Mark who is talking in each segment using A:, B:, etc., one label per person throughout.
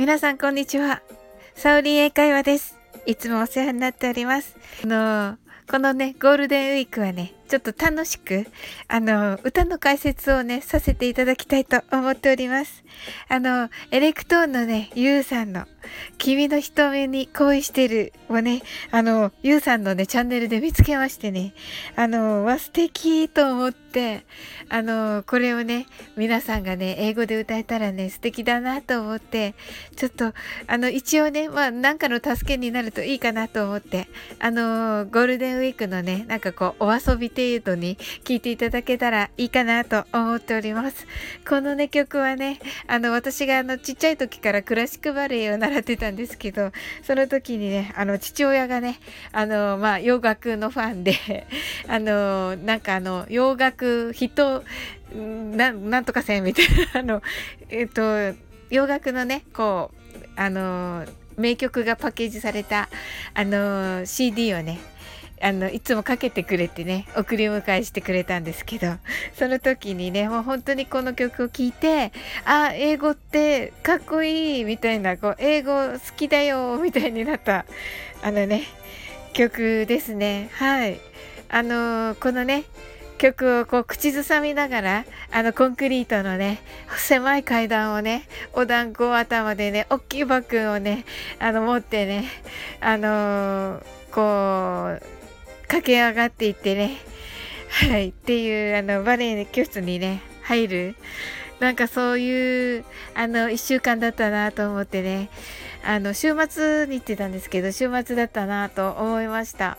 A: 皆さんこんにちは。サオリン英会話です。いつもお世話になっております。あの、このね、ゴールデンウィークはね、ちょっと楽しく、あの、歌の解説をね、させていただきたいと思っております。あの、エレクトーンのね、ユウさんの、君の瞳に恋してるをね、あの、ユウさんのね、チャンネルで見つけましてね、あの、わ、素敵と思って、あの、これをね、皆さんがね、英語で歌えたらね、素敵だなと思って、ちょっと、あの、一応ね、まあ、なんかの助けになるといいかなと思って、あの、ゴールデンウィークのね、なんかこう、お遊び程度に聴いていただけたらいいかなと思っております。このね、曲はね、あの、私があの、ちっちゃい時からクラシックバレエを習ってたんですけど、その時にね、あの、父親がね、あの、まあ、洋楽のファンで、あの、なんかあの、洋楽人、ななんとかせんみたいな、あの、えっと、洋楽のね、こう、あの、名曲がパッケージされた、あの、CD をね、あのいつもかけてくれてね送り迎えしてくれたんですけど その時にねもう本当にこの曲を聴いてあ英語ってかっこいいみたいなこう英語好きだよみたいになったあのね曲ですね。はい。あの、このね曲をこう口ずさみながらあのコンクリートのね狭い階段をねお団子頭でね大きいバッグをねあの持ってねあのー、こう駆け上がっていってね、はい、っていう、あの、バレエ教室にね、入る。なんかそういう、あの、一週間だったなと思ってね、あの、週末に行ってたんですけど、週末だったなと思いました。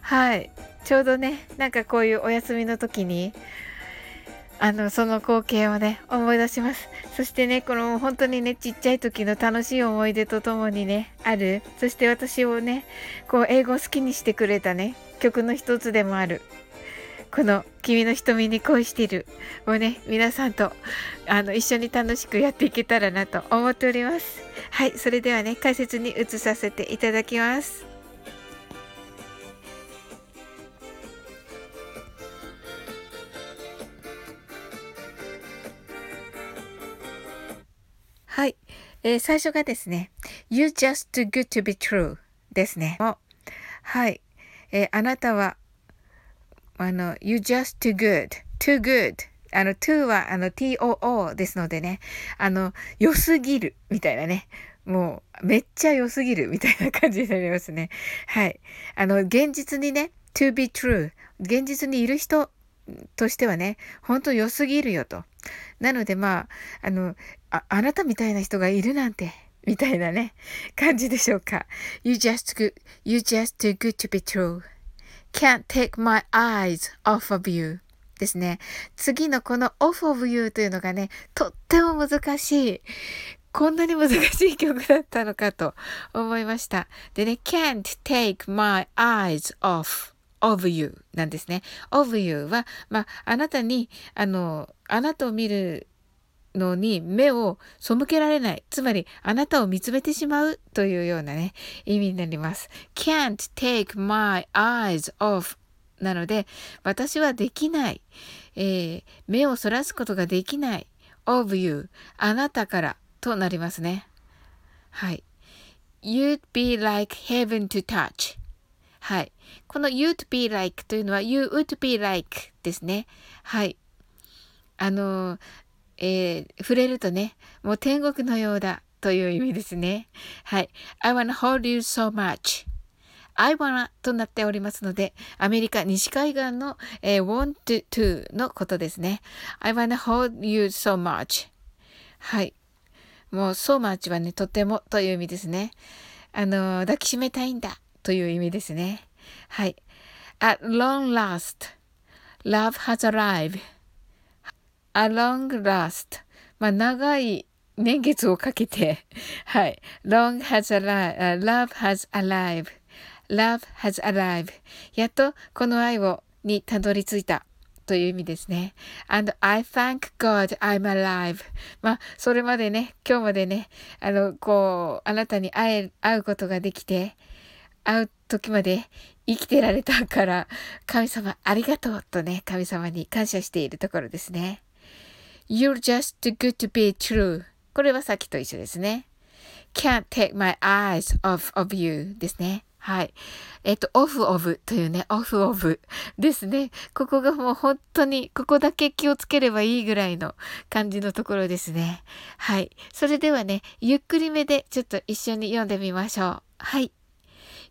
A: はい。ちょうどね、なんかこういうお休みの時に、あの、その光景をね、思い出します。そしてね、この本当にね、ちっちゃい時の楽しい思い出とともにね、ある。そして私をね、こう、英語を好きにしてくれたね、曲の一つでもある。この「君の瞳に恋してる」をね皆さんとあの一緒に楽しくやっていけたらなと思っておりますはいそれではね解説に移させていただきますえー、最初がですね「You just too good to be true」ですね。はい、えー、あなたはあの You just too good. Too good. あの too はあの too ですのでね。あの良すぎるみたいなね。もうめっちゃ良すぎるみたいな感じになりますね。はい。あの現実にね to be true 現実にいる人としてはね、ほんと良すぎるよと。なのでまあ、あの、あ、あなたみたいな人がいるなんて、みたいなね、感じでしょうか。You just good, you just too good to be true. Can't take my eyes off of you. ですね。次のこの off of you というのがね、とっても難しい。こんなに難しい曲だったのかと思いました。でね、can't take my eyes off of you なんですね。of you は、まあ、あなたに、あの、あなたを見るのに目を背けられない。つまり、あなたを見つめてしまうというようなね、意味になります。can't take my eyes off なので、私はできない。えー、目をそらすことができない。of you あなたからとなりますね。はい。You'd be like heaven to touch はい。この you'd be like というのは you would be like ですね。はい。あの、えー、触れるとね、もう天国のようだという意味ですね。はい。I wanna hold you so much. I wanna となっておりますので、アメリカ西海岸の、えー、want to のことですね。I wanna hold you so much. はい。もう so much はね、とてもという意味ですね。あの、抱きしめたいんだという意味ですね。はい。At long last, love has arrived. A long last. まあ、長い年月をかけて、はい。long has arrived, love has arrived. love has arrived. やっとこの愛をにたどり着いた。という意味ですね。And I thank God I'm alive. まあ、それまでね、今日までね、あの、こう、あなたに会え、会うことができて、会う時まで生きてられたから、神様ありがとうとね、神様に感謝しているところですね。You're just good to be true. これはさっきと一緒ですね。can't take my eyes off of you ですね。はい。えっと、オフオブというね、オフオブですね。ここがもう本当に、ここだけ気をつければいいぐらいの感じのところですね。はい。それではね、ゆっくりめでちょっと一緒に読んでみましょう。はい。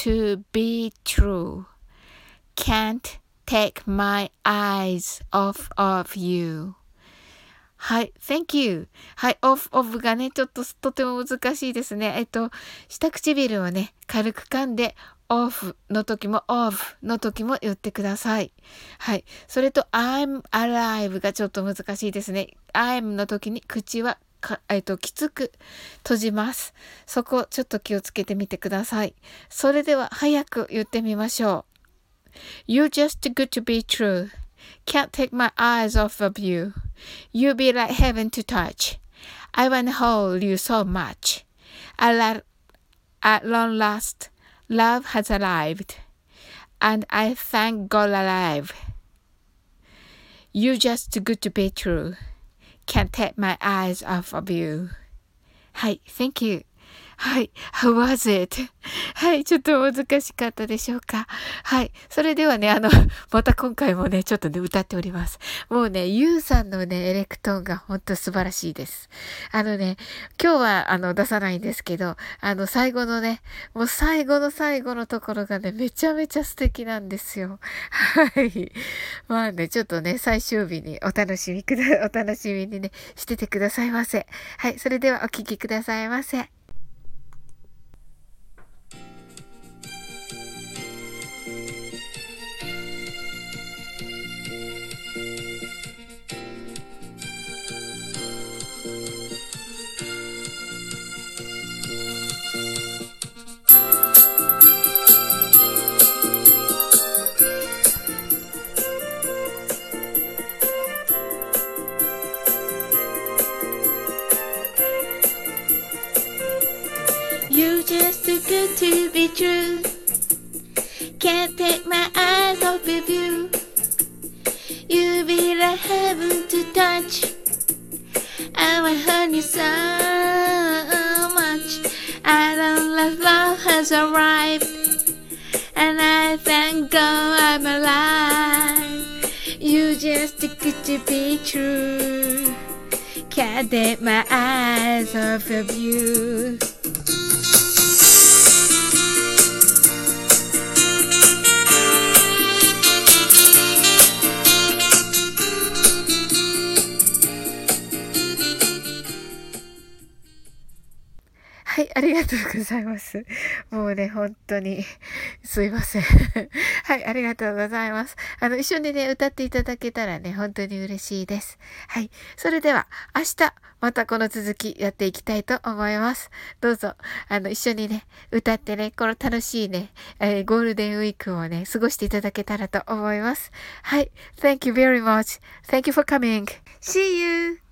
A: to be true. Can't take my eyes off of you. はい。Thank you. はい。オフ、オフがね、ちょっととても難しいですね。えっと、下唇をね、軽く噛んで、オフの時もオフの時も言ってください。はい。それと I'm alive がちょっと難しいですね。I'm の時に口はか、えっと、きつく閉じます。そこちょっと気をつけてみてください。それでは早く言ってみましょう。You're just too good to be true. Can't take my eyes off of you. You be like heaven to touch. I wanna hold you so much. At, at long last, love has arrived, and I thank God alive. You're just too good to be true. Can't take my eyes off of you. Hi, thank you. はい。How was it? はい。ちょっと難しかったでしょうか。はい。それではね、あの、また今回もね、ちょっとね、歌っております。もうね、ゆうさんのね、エレクトーンが本当素晴らしいです。あのね、今日はあの、出さないんですけど、あの、最後のね、もう最後の最後のところがね、めちゃめちゃ素敵なんですよ。はい。まあね、ちょっとね、最終日にお楽しみくだ、お楽しみにね、しててくださいませ。はい。それではお聴きくださいませ。Go, I'm alive. You just too good to be true. Can't take my eyes off of you. はい、ありがとうございます。もうね、本当に、すいません。はい、ありがとうございます。あの、一緒にね、歌っていただけたらね、本当に嬉しいです。はい、それでは、明日、またこの続きやっていきたいと思います。どうぞ、あの、一緒にね、歌ってね、この楽しいね、えー、ゴールデンウィークをね、過ごしていただけたらと思います。はい、Thank you very much. Thank you for coming. See you!